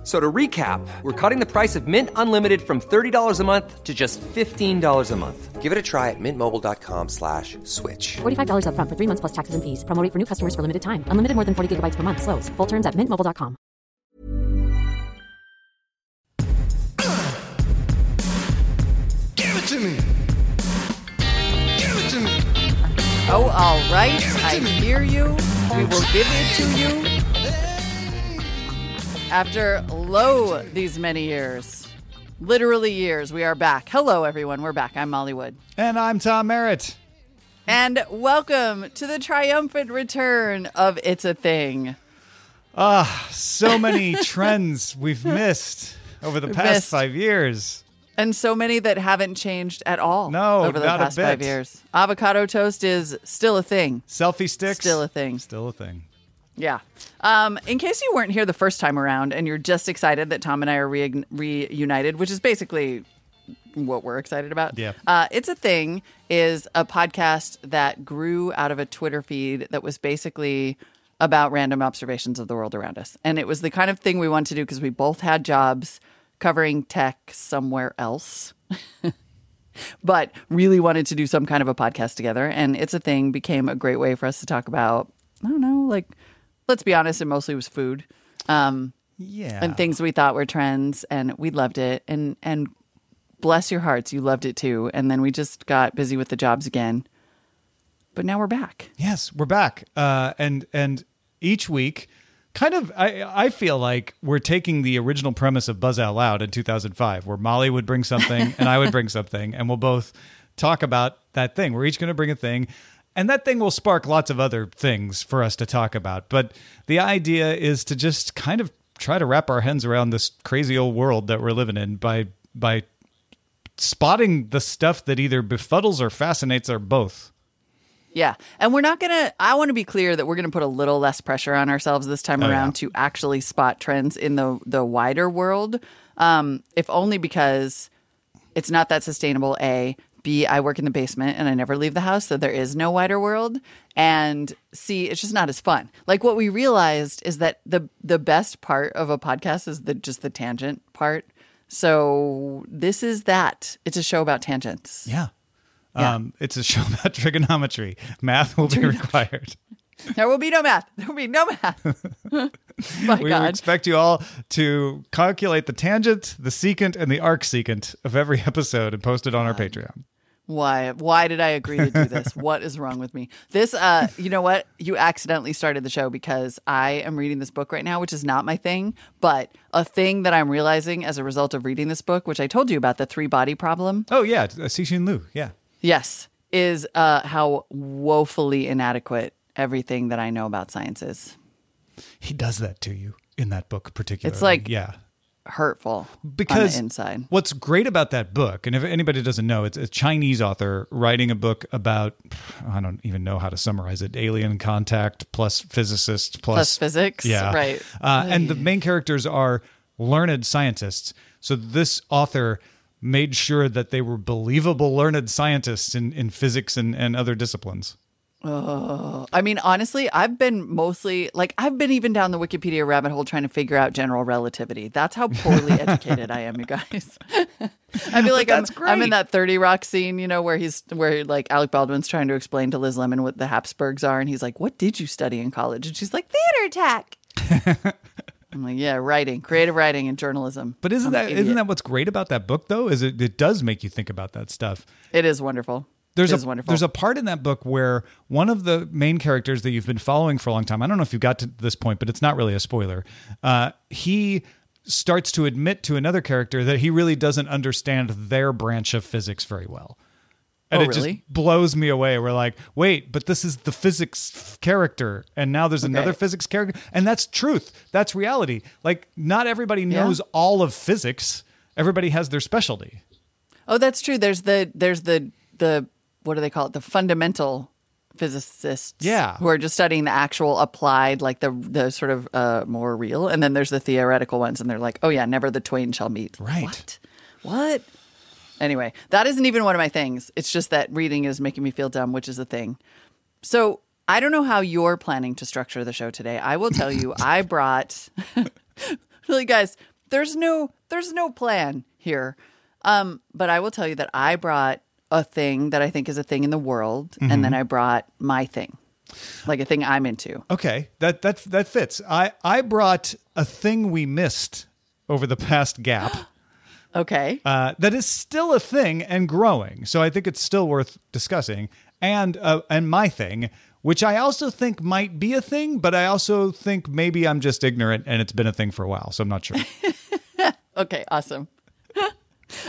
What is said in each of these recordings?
F- So to recap, we're cutting the price of Mint Unlimited from $30 a month to just $15 a month. Give it a try at mintmobile.com slash switch. $45 upfront for three months plus taxes and fees. Promo rate for new customers for limited time. Unlimited more than 40 gigabytes per month. Slows. Full terms at mintmobile.com. Give it to me. Give it to me. Oh, all right. I hear you. We will give it to you. After lo these many years, literally years, we are back. Hello, everyone. We're back. I'm Molly Wood. And I'm Tom Merritt. And welcome to the triumphant return of It's a Thing. Ah, so many trends we've missed over the past missed. five years. And so many that haven't changed at all No, over the not a past five years. Avocado toast is still a thing. Selfie sticks. Still a thing. Still a thing. Yeah. Um, in case you weren't here the first time around and you're just excited that Tom and I are re- reunited, which is basically what we're excited about. Yeah. Uh, it's a thing is a podcast that grew out of a Twitter feed that was basically about random observations of the world around us. And it was the kind of thing we wanted to do because we both had jobs covering tech somewhere else. but really wanted to do some kind of a podcast together. And it's a thing became a great way for us to talk about, I don't know, like, let's be honest, it mostly was food. Um, Yeah. and things we thought were trends and we loved it and and bless your hearts you loved it too and then we just got busy with the jobs again but now we're back Yes, we're back. Uh, and and each week, kind of, I I feel like we're taking the original premise of Buzz Out Loud in 2005, where Molly would bring something and I would bring something, and we'll both talk about that thing. We're each going to bring a thing. And that thing will spark lots of other things for us to talk about. But the idea is to just kind of try to wrap our heads around this crazy old world that we're living in by by spotting the stuff that either befuddles or fascinates or both. yeah and we're not gonna i want to be clear that we're gonna put a little less pressure on ourselves this time Oh, yeah. around to actually spot trends in the the wider world um if only because it's not that sustainable a b i work in the basement and i never leave the house so there is no wider world and c it's just not as fun like what we realized is that the the best part of a podcast is the just the tangent part so this is that it's a show about tangents Yeah. Yeah. Um, it's a show about trigonometry. Math will be required. There will be no math there will be no math my We god expect you all to calculate the tangent, the secant, and the arcsecant of every episode and post it on our Patreon. Why? Why did I agree to do this? what is wrong with me? This, uh, you know what? You accidentally started the show because I am reading this book right now, which is not my thing, but a thing that I'm realizing as a result of reading this book, which I told you about, the three body problem. Oh, yeah. Cixin Liu. Yeah. Yes, is uh, how woefully inadequate everything that I know about science is. He does that to you in that book, particularly. It's like- yeah. Hurtful because on the inside. what's great about that book and if anybody doesn't know it's a chinese author writing a book about i don't even know how to summarize it alien contact plus physicists plus, Plus physics, yeah right. uh, and the main characters are learned scientists so this author made sure that they were believable learned scientists in, in physics and, and other disciplines I mean, honestly, I've been mostly like I've been even down the Wikipedia rabbit hole trying to figure out general relativity. That's how poorly educated I am, you guys. I feel like I'm, that's I'm in that 30 Rock scene, you know, where he's where like Alec Baldwin's trying to explain to Liz Lemon what the Habsburgs are, and he's like, "What did you study in college?" And she's like, "Theater tech." I'm like, "Yeah, writing, creative writing, and journalism." but isn't I'm that isn't that what's great about that book though is it, it does make you think about that stuff It is wonderful. There's a wonderful. there's a part in that book where one of the main characters that you've been following for a long time. I don't know if you got to this point, but it's not really a spoiler. Uh, he starts to admit to another character that he really doesn't understand their branch of physics very well. And Oh, it really? just blows me away. We're like, wait, but this is the physics character, and now there's another physics character, and that's truth. That's reality. Like, not everybody Yeah. knows all of physics. Everybody has their specialty. Oh, that's true. There's the there's the the what do they call it? The fundamental physicists Yeah. who are just studying the actual applied like the the sort of uh, more real. And then there's the theoretical ones and they're like oh yeah never the twain shall meet. Right. what? What? Anyway that isn't even one of my things. It's just that reading is making me feel dumb which is a thing. So i don't know how you're planning to structure the show today. I will tell you i brought really guys there's no there's no plan here. Um but i will tell you that i brought a thing that i think is a thing in the world and then i brought my thing like a thing i'm into Okay, that that that fits. I I brought a thing we missed over the past gap. okay uh, that is still a thing and growing. So I think it's still worth discussing. And uh, and my thing, which I also think might be a thing, but I also think maybe I'm just ignorant and it's been a thing for a while. So I'm not sure. Okay, awesome.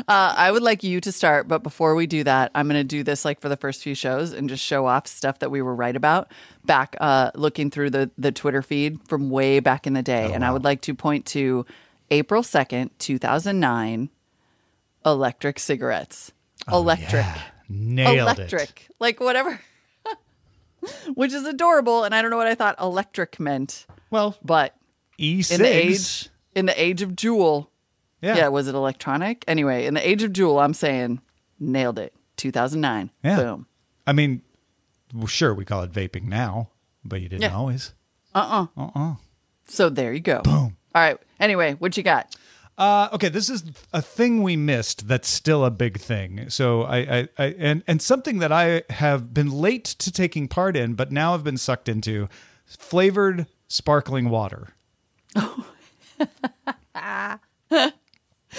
Uh, I would like you to start, but before we do that, I'm going to do this like for the first few shows and just show off stuff that we were right about back uh, looking through the, the Twitter feed from way back in the day. and I would like to point to April 2nd, 2009, electric cigarettes. electric. Nailed electric. it. Like whatever. Which is adorable. And I don't know what I thought electric meant, Well, but E6. in the age in the age of Juul, Yeah. yeah. was it electronic? Anyway, in the age of Juul, I'm saying nailed it. 2009. Yeah. Boom. I mean, well, sure, we call it vaping now, but you didn't Yeah. always. So there you go. Boom. All right. Anyway, what you got? Uh, okay, this is a thing we missed that's still a big thing. So I, I, I and and something that I have been late to taking part in, but now have been sucked into flavored sparkling water.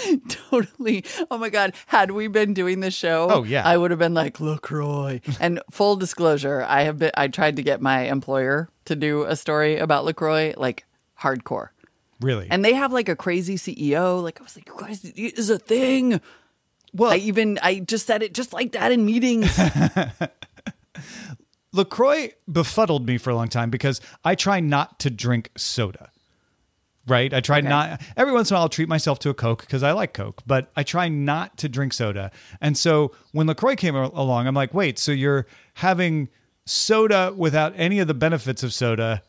Totally. Oh my God. Had we been doing the show, Oh, yeah. I would have been like LaCroix. and full disclosure, I have been I tried to get my employer to do a story about LaCroix, like hardcore. Really, And they have like a crazy CEO. Like I was like, you guys, it is a thing. well, I even I just said it just like that in meetings. Lacroix befuddled me for a long time because I try not to drink soda. Right, I try Okay. not. Every once in a while, I'll treat myself to a Coke because I like Coke, but I try not to drink soda. And so when Lacroix came along, I'm like, wait, so you're having soda without any of the benefits of soda?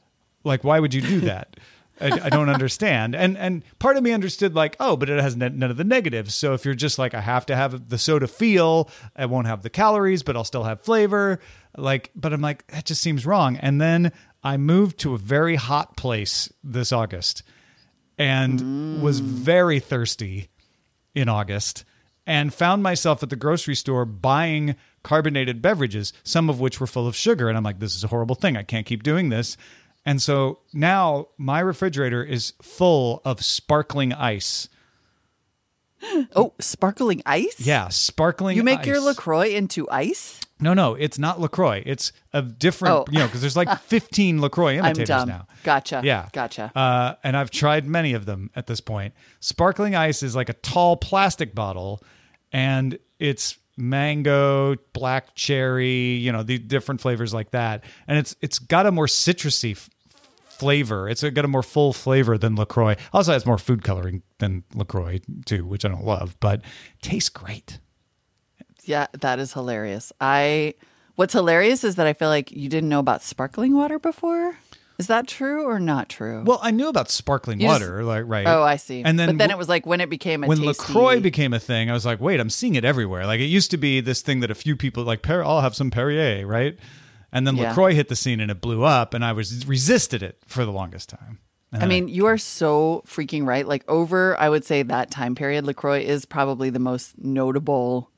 Like, why would you do that? I, I don't understand. And and part of me understood like, oh, but it has none of the negatives. So if you're just like, I have to have the soda feel, I won't have the calories, but I'll still have flavor. Like, but I'm like, that just seems wrong. And then I moved to a very hot place this August and was mm. very thirsty in August and found myself at the grocery store buying carbonated beverages, some of which were full of sugar. And I'm like, this is a horrible thing. I can't keep doing this. And so now my refrigerator is full of sparkling ice. oh, sparkling ice? Yeah, sparkling You make your. LaCroix into ice? No, no, it's not LaCroix. It's a different, Oh. you know, because there's like 15 LaCroix I'm imitators dumb. now. Gotcha. Yeah. Gotcha. Uh, and I've tried many of them at this point. Sparkling ice is like a tall plastic bottle, and it's mango, black cherry, you know, the different flavors like that. And it's it's got a more citrusy f- flavor. It's got a more full flavor than LaCroix. Also has more food coloring than LaCroix too, which I don't love, but tastes great. Yeah, that is hilarious. I what's hilarious is that I feel like you didn't know about sparkling water before. Is that true or not true? Well, I knew about sparkling You just- water, like right. oh, I see. And then but then it was like when it became a when tasty, Lacroix became a thing, I was like, wait, I'm seeing it everywhere. Like it used to be this thing that a few people like, Per- I'll have some Perrier, right? And then Yeah. Lacroix hit the scene and it blew up, and I was resisted it for the longest time. I mean, you are so freaking right. Like over, I would say that time period, Lacroix is probably the most notable,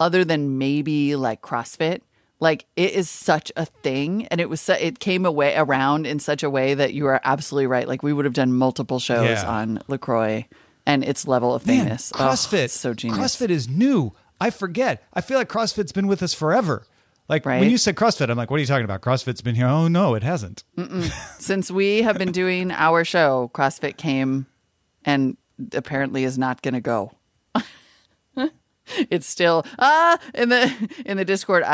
other than maybe like CrossFit. Like it is such a thing, and it was su- it came away around in such a way that you are absolutely right. Like we would have done multiple shows Yeah. on Lacroix and its level of man, famous. Oh, CrossFit, it's so genius. CrossFit is new. I forget. I feel like CrossFit's been with us forever. Like when you said CrossFit, I'm like, what are you talking about? CrossFit's been here. Oh no, it hasn't. Since we have been doing our show, CrossFit came and apparently is not going to go. it's still ah in the in the Discord.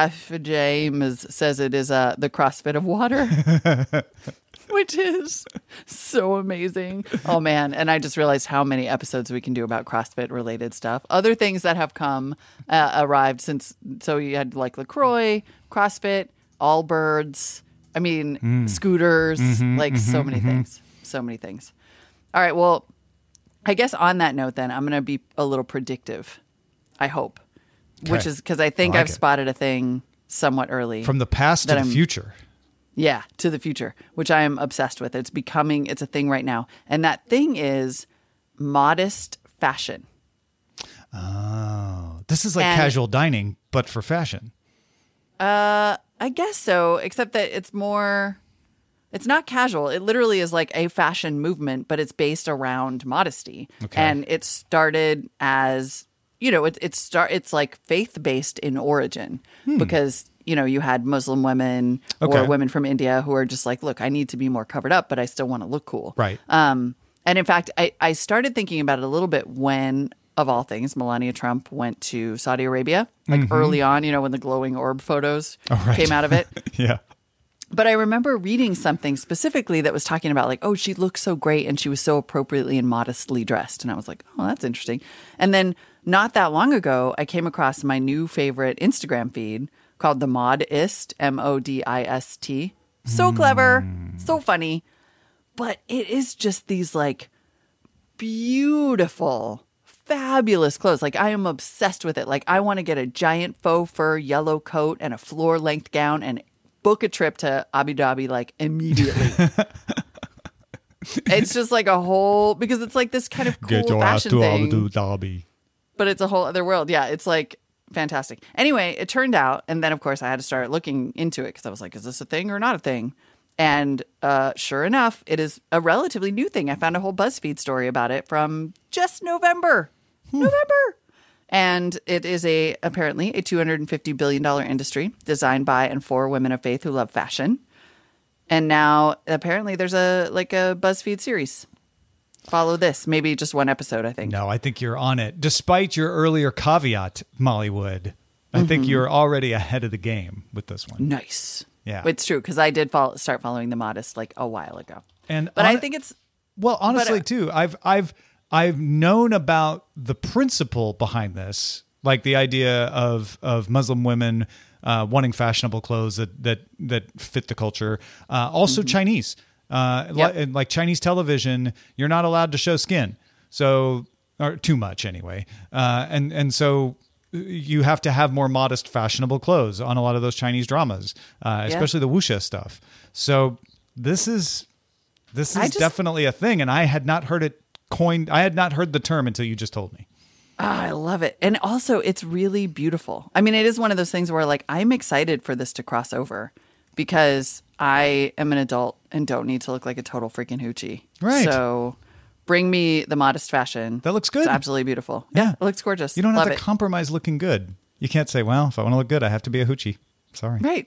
James says it is uh the CrossFit of water, which is so amazing. Oh man! And I just realized how many episodes we can do about CrossFit related stuff. Other things that have come uh, arrived since. So you had like Lacroix, CrossFit. Allbirds. I mean, scooters, like so many things. So many things. All right. Well, I guess on that note, then I'm going to be a little predictive. I hope, which is because I think I like I've it. spotted a thing somewhat early From the past to the I'm- future. yeah, to the future, which I am obsessed with. It's becoming it's a thing right now. And that thing is modest fashion. Oh, this is like And- casual dining, but for fashion. Uh, I guess so, except that it's more it's not casual. It literally is like a fashion movement, but it's based around modesty. Okay. And it started as you know, it it's start it's like faith based in origin because you know, you had Muslim women Okay. or women from India who are just like, look, I need to be more covered up, but I still want to look cool. Right. Um, and in fact, I, I started thinking about it a little bit when, of all things, Melania Trump went to Saudi Arabia, like early on, you know, when the glowing orb photos Mm-hmm. Oh, right. came out of it. yeah. But I remember reading something specifically that was talking about, like, oh, she looked so great and she was so appropriately and modestly dressed. And I was like, oh, that's interesting. And then not that long ago, I came across my new favorite Instagram feed called The Modist, M O D I S T. So hmm. clever, so funny. But it is just these like beautiful, fabulous clothes. Like I am obsessed with it. Like I want to get a giant faux fur yellow coat and a floor length gown and book a trip to Abu Dhabi like immediately. it's just like a whole because it's like this kind of cool fashion thing Dhabi. but it's a whole other world. Yeah, it's like fantastic. Anyway, it turned out, and then of course I had to start looking into it because I was like, is this a thing or not a thing? And uh, sure enough, it is a relatively new thing. I found a whole BuzzFeed story about it from just November. November. And it is a apparently a two hundred and fifty billion dollar industry designed by and for women of faith who love fashion. And now apparently there's a like a BuzzFeed series. Follow this, maybe just one episode. I think. No, I think you're on it. Despite your earlier caveat, Molly Wood, I think Mm-hmm. you're already ahead of the game with this one. Nice. Yeah. It's true because I did follow, start following the modest like a while ago. And But I think it's Well, honestly, uh, too, I've I've I've known about the principle behind this, like the idea of of Muslim women uh, wanting fashionable clothes that that that fit the culture. Uh, also, Chinese, uh, Mm-hmm. Yep. li- and like Chinese television, you're not allowed to show skin, so or too much anyway, uh, and and so. You have to have more modest, fashionable clothes on a lot of those Chinese dramas, uh, especially the wuxia stuff. So this is this is just- definitely a thing, and I had not heard it coined. I had not heard the term until you just told me. ah, I love it, and also it's really beautiful. I mean, it is one of those things where like I'm excited for this to cross over because I am an adult and don't need to look like a total freaking hoochie. Right. So bring me the modest fashion. That looks good. It's absolutely beautiful. Yeah. Yeah, it looks gorgeous. You don't have love to it. compromise looking good. You can't say, "Well, if I want to look good, I have to be a hoochie." Sorry, right.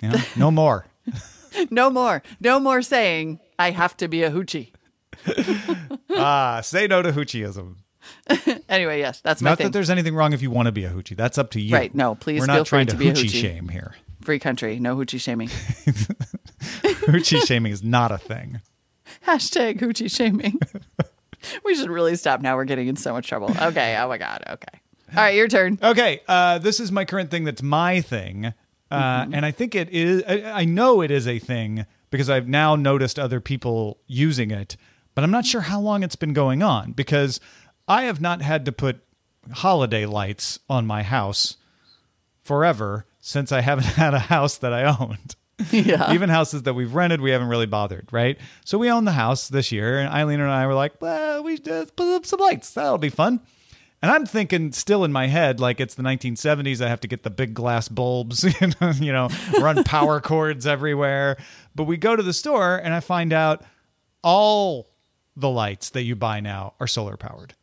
you know, no more. No more. No more saying I have to be a hoochie. Ah, say no to hoochieism. Anyway, yes, that's my Not thing. that there's anything wrong if you want to be a hoochie. That's up to you. Right, no, please We're feel not free trying to to, be a hoochie hoochie. shame here. Free country, no hoochie shaming. hoochie shaming is not a thing. Hashtag hoochie shaming. we should really stop now. We're getting in so much trouble. Okay. Oh my God. Okay. All right. Your turn. Okay, uh, this is my current thing. That's my thing, uh, and I think it is. I, I know it is a thing because I've now noticed other people using it, but I'm not sure how long it's been going on because I have not had to put holiday lights on my house forever since I haven't had a house that I owned. Yeah. Even houses that we've rented, we haven't really bothered, right? So we own the house this year, and Eileen and I were like, well, we just put up some lights. That'll be fun. And I'm thinking still in my head, like it's the 1970s. I have to get the big glass bulbs, you know, you know, run power cords everywhere. But we go to the store, and I find out all the lights that you buy now are solar powered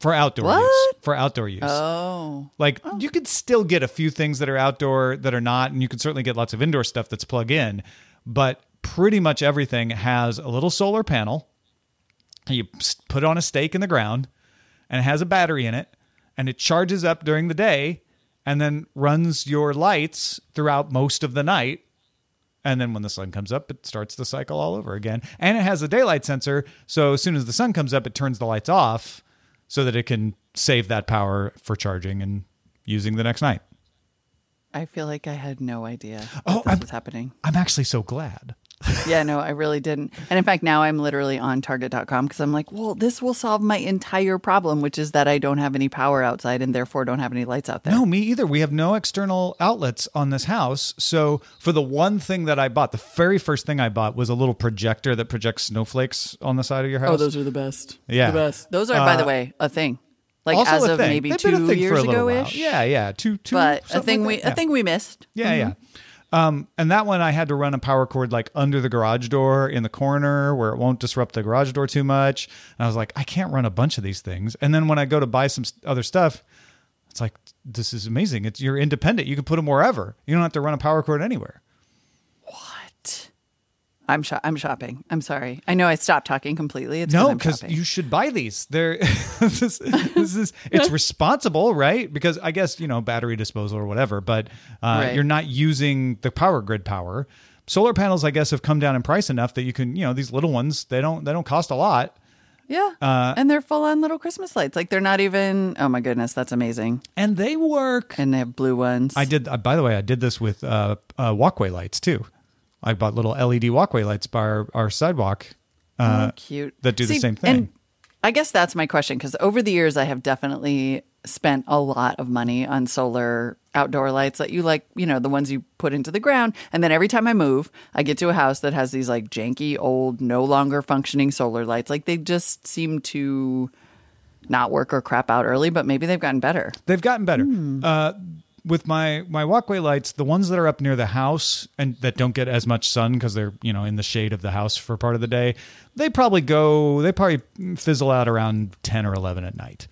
for outdoor use. For outdoor use. Oh. Like oh. you could still get a few things that are outdoor that are not, and you can certainly get lots of indoor stuff that's plug in, but pretty much everything has a little solar panel. You put it on a stake in the ground, and it has a battery in it, and it charges up during the day, and then runs your lights throughout most of the night. And then when the sun comes up, it starts the cycle all over again. And it has a daylight sensor, so as soon as the sun comes up, it turns the lights off so that it can save that power for charging and using the next night. I feel like I had no idea Oh, this I'm- was happening. I'm actually so glad. Yeah, no, I really didn't. And in fact, now I'm literally on target.com because I'm like, well, this will solve my entire problem, which is that I don't have any power outside and therefore don't have any lights out there. No, me either. We have no external outlets on this house. So for the one thing that I bought, the very first thing I bought was a little projector that projects snowflakes on the side of your house. Oh, those are the best. Yeah. The best. Those are, by the Uh, way, a thing. Like also as a of thing. maybe They've two years ago ish. Yeah, yeah, two, two. But a something thing like we. Yeah. a thing we missed. Yeah, yeah. Um, and that one I had to run a power cord like under the garage door in the corner where it won't disrupt the garage door too much. And I was like, I can't run a bunch of these things. And then when I go to buy some other stuff, it's like this is amazing. It's you're independent. You can put them wherever. You don't have to run a power cord anywhere. What? I'm sho- I'm shopping. I'm sorry. I know I stopped talking completely. It's No, because you should buy these. They're this, this is it's responsible, right? Because I guess you know battery disposal or whatever, but uh, Right. you're not using the power grid power. Solar panels, I guess, have come down in price enough that you can, you know, these little ones they don't they don't cost a lot, Yeah. Uh, and they're full on little Christmas lights. Like they're not even, oh my goodness, that's amazing. and they work. And they have blue ones. I did. Uh, by the way, I did this with uh, uh, walkway lights too. I bought little LED walkway lights by our, our sidewalk. Uh, Oh, cute. that do the same thing. And I guess that's my question because over the years, I have definitely spent a lot of money on solar outdoor lights that you like, you know, the ones you put into the ground. And then every time I move, I get to a house that has these like janky, old, no longer functioning solar lights. Like they just seem to not work or crap out early, but maybe they've gotten better. They've gotten better. Hmm. Uh, with my my walkway lights, the ones that are up near the house and that don't get as much sun because they're you know in the shade of the house for part of the day, they probably go they probably fizzle out around ten or eleven at night,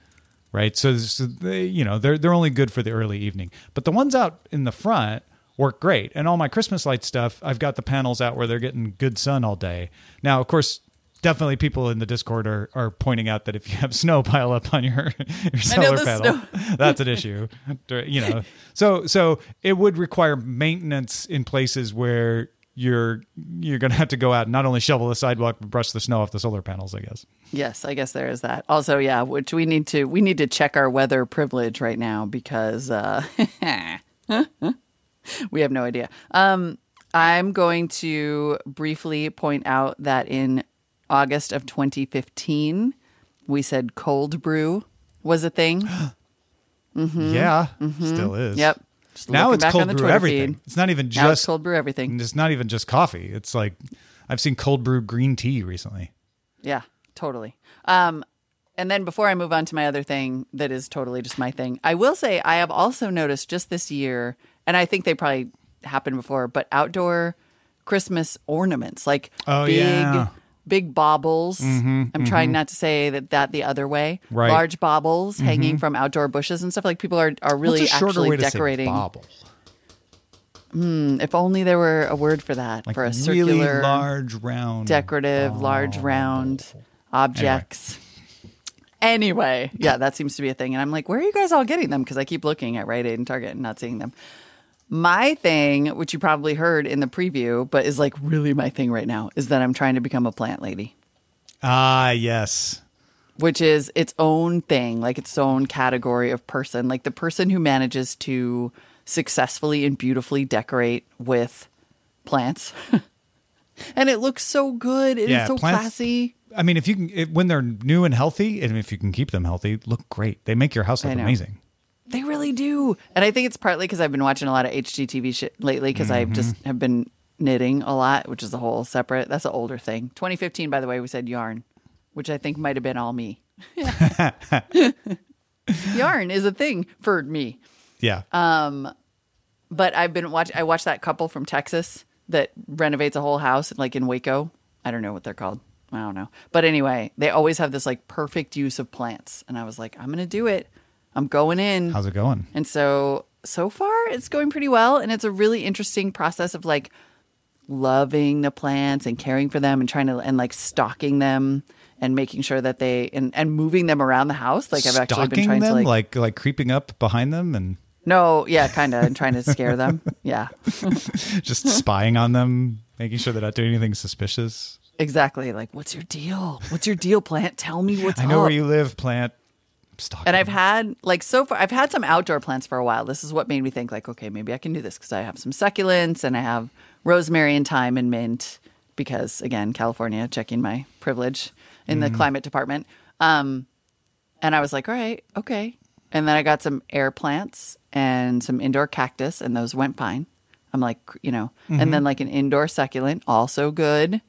right? So, so they you know they're they're only good for the early evening. But the ones out in the front work great, and all my Christmas light stuff, I've got the panels out where they're getting good sun all day. Now, of course. Definitely, people in the Discord are, are pointing out that if you have snow pile up on your, your solar panel, that's an issue you know so so it would require maintenance in places where you're you're going to have to go out and not only shovel the sidewalk but brush the snow off the solar panels i guess Yes, I guess there is that. Also, yeah, which we need to we need to check our weather privilege right now because uh, we have no idea. Um, I'm going to briefly point out that in August of 2015, we said cold brew was a thing. yeah still is Mm-hmm. Yep. Just now it's cold brew Twitter everything feed. it's not even Now it's just cold brew everything. it's not even just coffee it's like i've seen cold brew green tea recently Yeah, totally. Um, and then before I move on to my other thing that is totally just my thing, I will say I have also noticed just this year, and I think they probably happened before, but outdoor Christmas ornaments, like Oh, big, yeah. Big baubles. Mm-hmm, I'm trying mm-hmm. not to say that that the other way. Right. Mm-hmm. Large baubles mm-hmm. hanging from outdoor bushes and stuff. Like people are are really What's a shorter actually way to decorating. say bauble hmm, If only there were a word for that like for a really circular large round decorative, large, round objects. Anyway. yeah, that seems to be a thing. And I'm like, where are you guys all getting them? Because I keep looking at Rite Aid and Target and not seeing them. My thing, which you probably heard in the preview, but is like really my thing right now, is that I'm trying to become a plant lady, ah yes which is its own thing, like its own category of person, like the person who manages to successfully and beautifully decorate with plants. and it looks so good. It is Yeah, so plants- classy. i mean if you can it, when they're new and healthy and if you can keep them healthy look great they make your house look amazing They really do. And I think it's partly because I've been watching a lot of HGTV shit lately because I just Mm-hmm. have been knitting a lot, which is a whole separate, that's an older thing. 2015, by the way, we said yarn, which I think might have been all me. yarn is a thing for me. yeah Um, But I've been watching, I watched that couple from Texas that renovates a whole house like in Waco. I don't know what they're called. I don't know. But anyway, they always have this like perfect use of plants. And I was like, I'm going to do it. I'm going in. how's it going And so, so far, it's going pretty well. And it's a really interesting process of like loving the plants and caring for them and trying to, and like stalking them and making sure that they, and, and moving them around the house. Like I've actually been trying them to like, like like creeping up behind them and no, yeah, kind of, and trying to scare them. Yeah, just spying on them, making sure they're not doing anything suspicious. exactly. Like, what's your deal? What's your deal, plant? Tell me what's I know up. where you live, plant. Stalking. And I've had like so far I've had some outdoor plants for a while. This is what made me think like okay, maybe I can do this cuz I have some succulents and I have rosemary and thyme and mint because again, California checking my privilege in the climate department. Um and I was like, "All right, okay." And then I got some air plants and some indoor cactus and those went fine. I'm like, you know, and then like an indoor succulent, also good.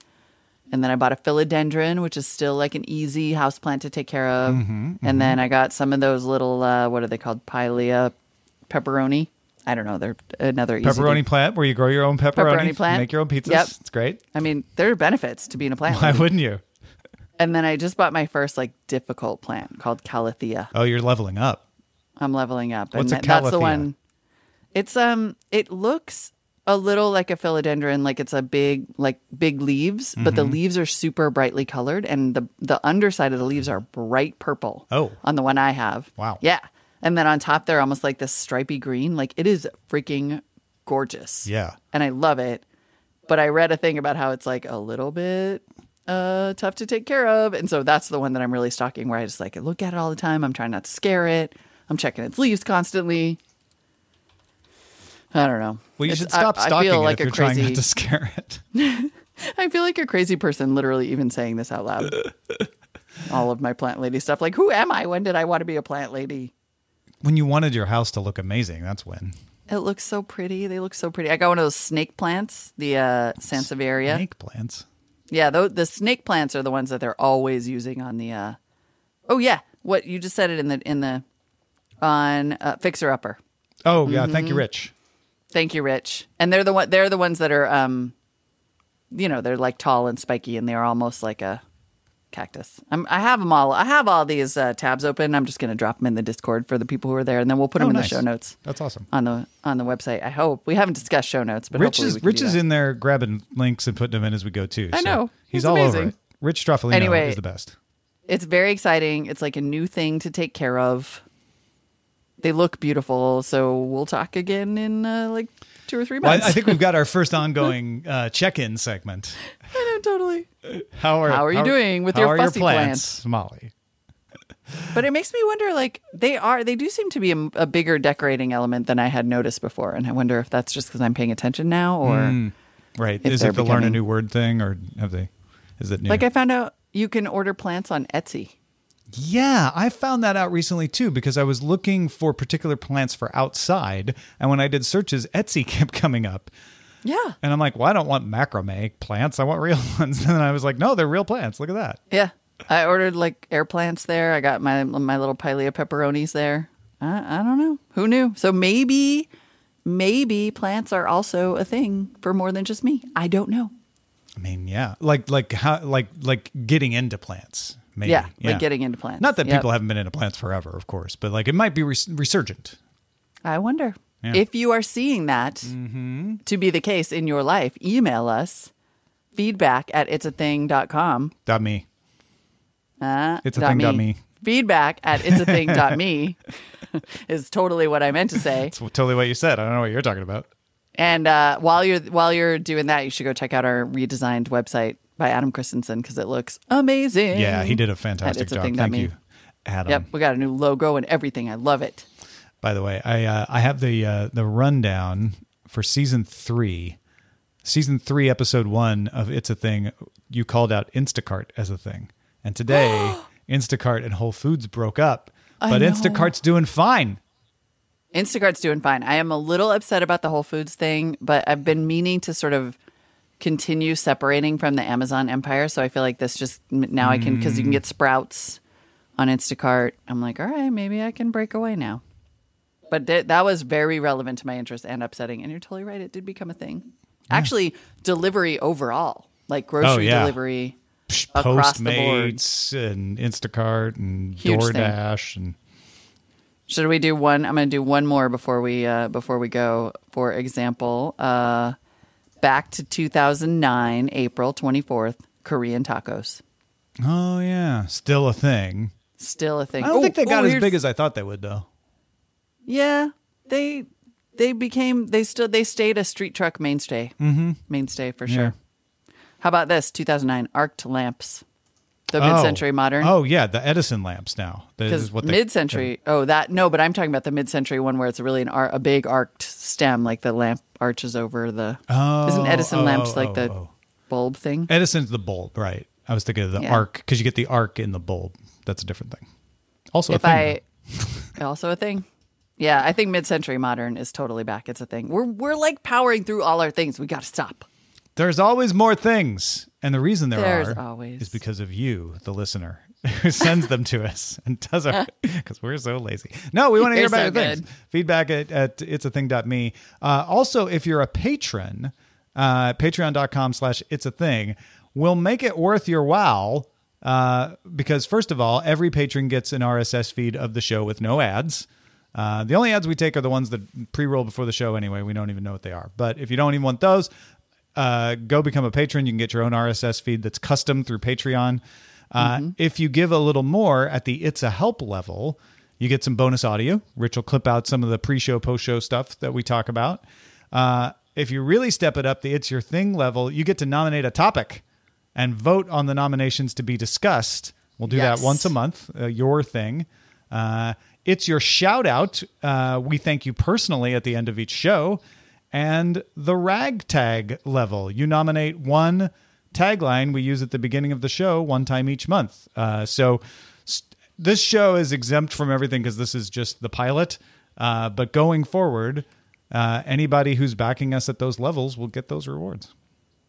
And then I bought a philodendron, which is still like an easy house plant to take care of. And then I got some of those little, uh, what are they called? Pilea pepperoni. I don't know. They're another easy pepperoni thing. plant where you grow your own pepperoni, Pepperoni plant. make your own pizzas. Yep. It's great. I mean, there are benefits to being a plant. Why wouldn't you? And then I just bought my first like difficult plant called Calathea. Oh, you're leveling up. I'm leveling up. What's and a that- that's the calathea? one. It's um it looks a little like a philodendron, like it's a big like big leaves, but Mm-hmm. the leaves are super brightly colored and the the underside of the leaves are bright purple. Oh. On the one I have. Wow. Yeah. And then on top they're almost like this stripy green. Like it is freaking gorgeous. Yeah. And I love it. But I read a thing about how it's like a little bit uh, tough to take care of. And so that's the one that I'm really stalking where I just like look at it all the time. I'm trying not to scare it. I'm checking its leaves constantly. I don't know. Well, you It's- should stop I, stalking I feel it like if a you're trying crazy. not to scare it. I feel like a crazy person literally even saying this out loud. all of my plant lady stuff. Like, who am I? When did I want to be a plant lady? when you wanted your house to look amazing, that's when. It looks so pretty. They look so pretty. I got one of those snake plants, the uh, Sansevieria. Snake plants. Yeah, the, the snake plants are the ones that they're always using on the. Uh, oh yeah, what you just said it in the in the on uh, Fixer Upper. Oh yeah, thank Mm-hmm. you, Rich. Thank you, Rich. And they're the one. They're the ones that are, um, you know, they're like tall and spiky, and they're almost like a cactus. I'm, I have them all. I have all these uh, tabs open. I'm just going to drop them in the Discord for the people who are there, and then we'll put them Oh, in nice. the show notes That's awesome. on the on the website. I hope we haven't discussed show notes, but Rich is Rich is in there grabbing links and putting them in as we go too. I so know. he's He's all over it. Rich Struffolino Anyway. is the best. It's very exciting. It's like a new thing to take care of. They look beautiful, so we'll talk again in uh, like two or three Well, months. I, I think we've got our first ongoing uh, check-in segment. I know totally. How are How are you doing with how your fussy plants, Molly? But it makes me wonder like they are they do seem to be a, a bigger decorating element than I had noticed before and I wonder if that's just because I'm paying attention now or Right? Is it the learn a new word thing, or have they? Is it new? like I found out you can order plants on Etsy. Yeah, I found that out recently too because I was looking for particular plants for outside, and when I did searches, Etsy kept coming up, Yeah. and I'm like, "Well, I don't want macrame plants. I want real ones." And I was like, "No, they're real plants. Look at that." Yeah. I ordered like air plants there. I got my my little pilea pepperonis there. I, I don't know. Who knew? So maybe maybe plants are also a thing for more than just me. I don't know. I mean, yeah, like like how like like getting into plants. Maybe. Yeah, like getting into plants. Not that Yep. people haven't been into plants forever, of course, but like it might be res- resurgent. I wonder Yeah. Mm-hmm. if you are seeing that to be the case in your life. Email us feedback at it's a thing.com. Dot me. Uh, It's a dot thing dot me. Feedback at it's a thing dot me is totally what I meant to say. It's totally what you said. I don't know what you're talking about. And uh, while you're while you're doing that, you should go check out our redesigned website by Adam Christensen because it looks amazing. Yeah, he did a fantastic it's a job. thing dot Thank you, Adam. Yep, we got a new logo and everything. I love it. By the way, I uh, I have the uh, the rundown for season three, season three, episode one of It's a Thing. You called out Instacart as a thing, and today Instacart and Whole Foods broke up, but. Instacart's doing fine. Instacart's doing fine. I am a little upset about the Whole Foods thing, but I've been meaning to sort of continue separating from the Amazon empire. So I feel like this just now I can because you can get Sprouts on Instacart. I'm like, all right, maybe I can break away now. But th- that was very relevant to my interest and upsetting. And you're totally right; it did become a thing. Actually, delivery overall, like grocery Oh, yeah. delivery across the board. Postmates and Instacart and Huge thing. DoorDash and Should we do one? I'm going to do one more before we uh, before we go. For example, uh, back to 2009, April 24th, Korean tacos, oh yeah, still a thing. still a thing. I don't Oh, think they got oh, as here's- big as I thought they would though. Yeah, they they became they still they stayed a street truck mainstay. Mm-hmm. Mainstay for sure. How about this? 2009 arced lamps. The Oh. mid-century modern. Oh yeah, the Edison lamps now. Because is what they- mid-century. Oh, that no, but I'm talking about the mid-century one where it's really an ar- a big arced stem, like the lamp arches over the. Oh, isn't Edison oh, lamps oh, like the oh. bulb thing? Edison's the bulb, right? I was thinking of the Yeah. arc because you get the arc in the bulb. That's a different thing. Also, a thing, I also a thing. Yeah, I think mid-century modern is totally back. It's a thing. We're we're like powering through all our things. We got to stop. There's always more things, and the reason there There's are always. is because of you, the listener, who sends them to us and does our because we're so lazy. No, we want to hear about so things. good. Feedback at, at it's a thing.me. Uh, also, if you're a patron, uh, patreon.com slash it's a thing, we'll make it worth your while. Uh, because first of all, every patron gets an RSS feed of the show with no ads. Uh, the only ads we take are the ones that pre-roll before the show anyway. We don't even know what they are. But if you don't even want those, uh, go become a patron. You can get your own RSS feed that's custom through Patreon. Uh, If you give a little more at the It's a Help level, you get some bonus audio. Rich will clip out some of the pre-show, post-show stuff that we talk about. Uh, if you really step it up, the It's Your Thing level, you get to nominate a topic and vote on the nominations to be discussed. We'll do Yes. that once a month. Uh, your thing. Uh, it's your shout out. Uh, we thank you personally at the end of each show. And the ragtag level. You nominate one tagline we use at the beginning of the show one time each month. Uh, so st- this show is exempt from everything because this is just the pilot. Uh, but going forward, uh, anybody who's backing us at those levels will get those rewards.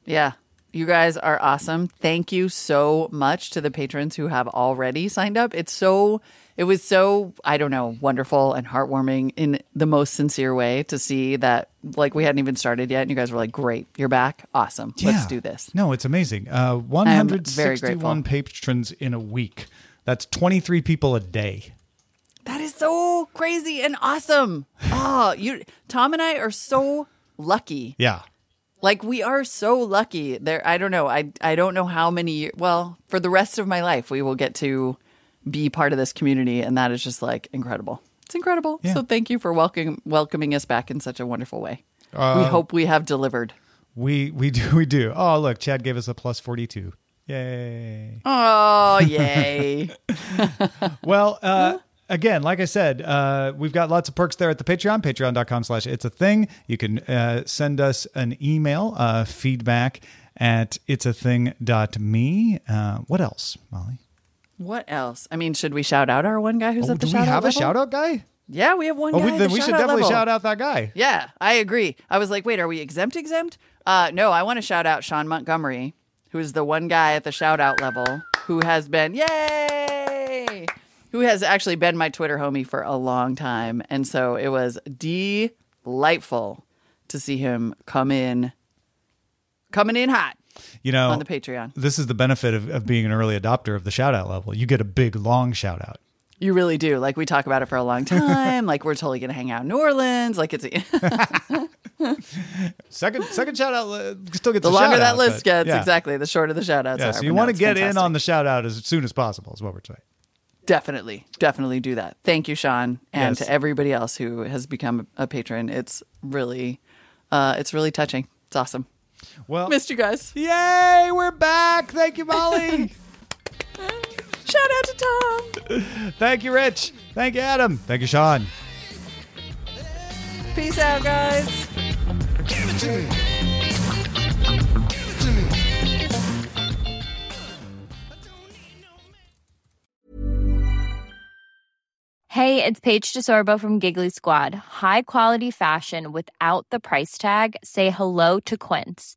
Yeah. You guys are awesome. Thank you so much to the patrons who have already signed up. It's so, it was so, I don't know, wonderful and heartwarming in the most sincere way to see that, like, we hadn't even started yet. And you guys were like, great, you're back. Awesome. Let's do this. No, it's amazing. Uh, very 161 patrons in a week. That's 23 people a day. That is so crazy and awesome. Oh, you, Tom and I are so lucky. Yeah. Like we are so lucky. There, I don't know. I I don't know how many. year- Well, for the rest of my life, we will get to be part of this community, and that is just like incredible. It's incredible. Yeah. So thank you for welcoming welcoming us back in such a wonderful way. Uh, we hope we have delivered. We we do we do. Oh, look, Chad gave us a plus 42. Yay. Oh, yay! Well, uh, again, like I said, uh, we've got lots of perks there at the Patreon, patreon.com slash it's a thing. You can uh, send us an email, uh, feedback at it's a thing.me. Uh, what else, Molly? What else? I mean, should we shout out our one guy who's Oh, at the do we have out a shout out guy? Yeah, we have one Oh, guy. we, at then the we should definitely level. shout out that guy. Yeah, I agree. I was like, wait, are we exempt exempt? Uh, no, I want to shout out Sean Montgomery, who is the one guy at the shout out level who has been, yay, who has actually been my Twitter homie for a long time. And so it was delightful to see him come in, coming in hot You know, on the Patreon. this is the benefit of, of being an early adopter of the shout out level. You get a big, long shout out. You really do. Like we talk about it for a long time. like we're totally gonna hang out in New Orleans. Like it's Second, second shout out uh, still gets the longer that out, list gets, yeah. exactly the shorter the shout outs Yeah, are. so you want to get in on the shout out as soon as possible, is what we're saying. Definitely, definitely do that. Thank you, Sean, and Yes. to everybody else who has become a patron. It's really, uh, it's really touching. It's awesome. Well, Missed you guys. yay, we're back. Thank you, Molly. Shout out to Tom. Thank you, Rich. Thank you, Adam. Thank you, Sean. Peace out, guys. Give it to me. Give it to me. Hey, it's Paige DeSorbo from Giggly Squad. High quality fashion without the price tag. Say hello to Quince.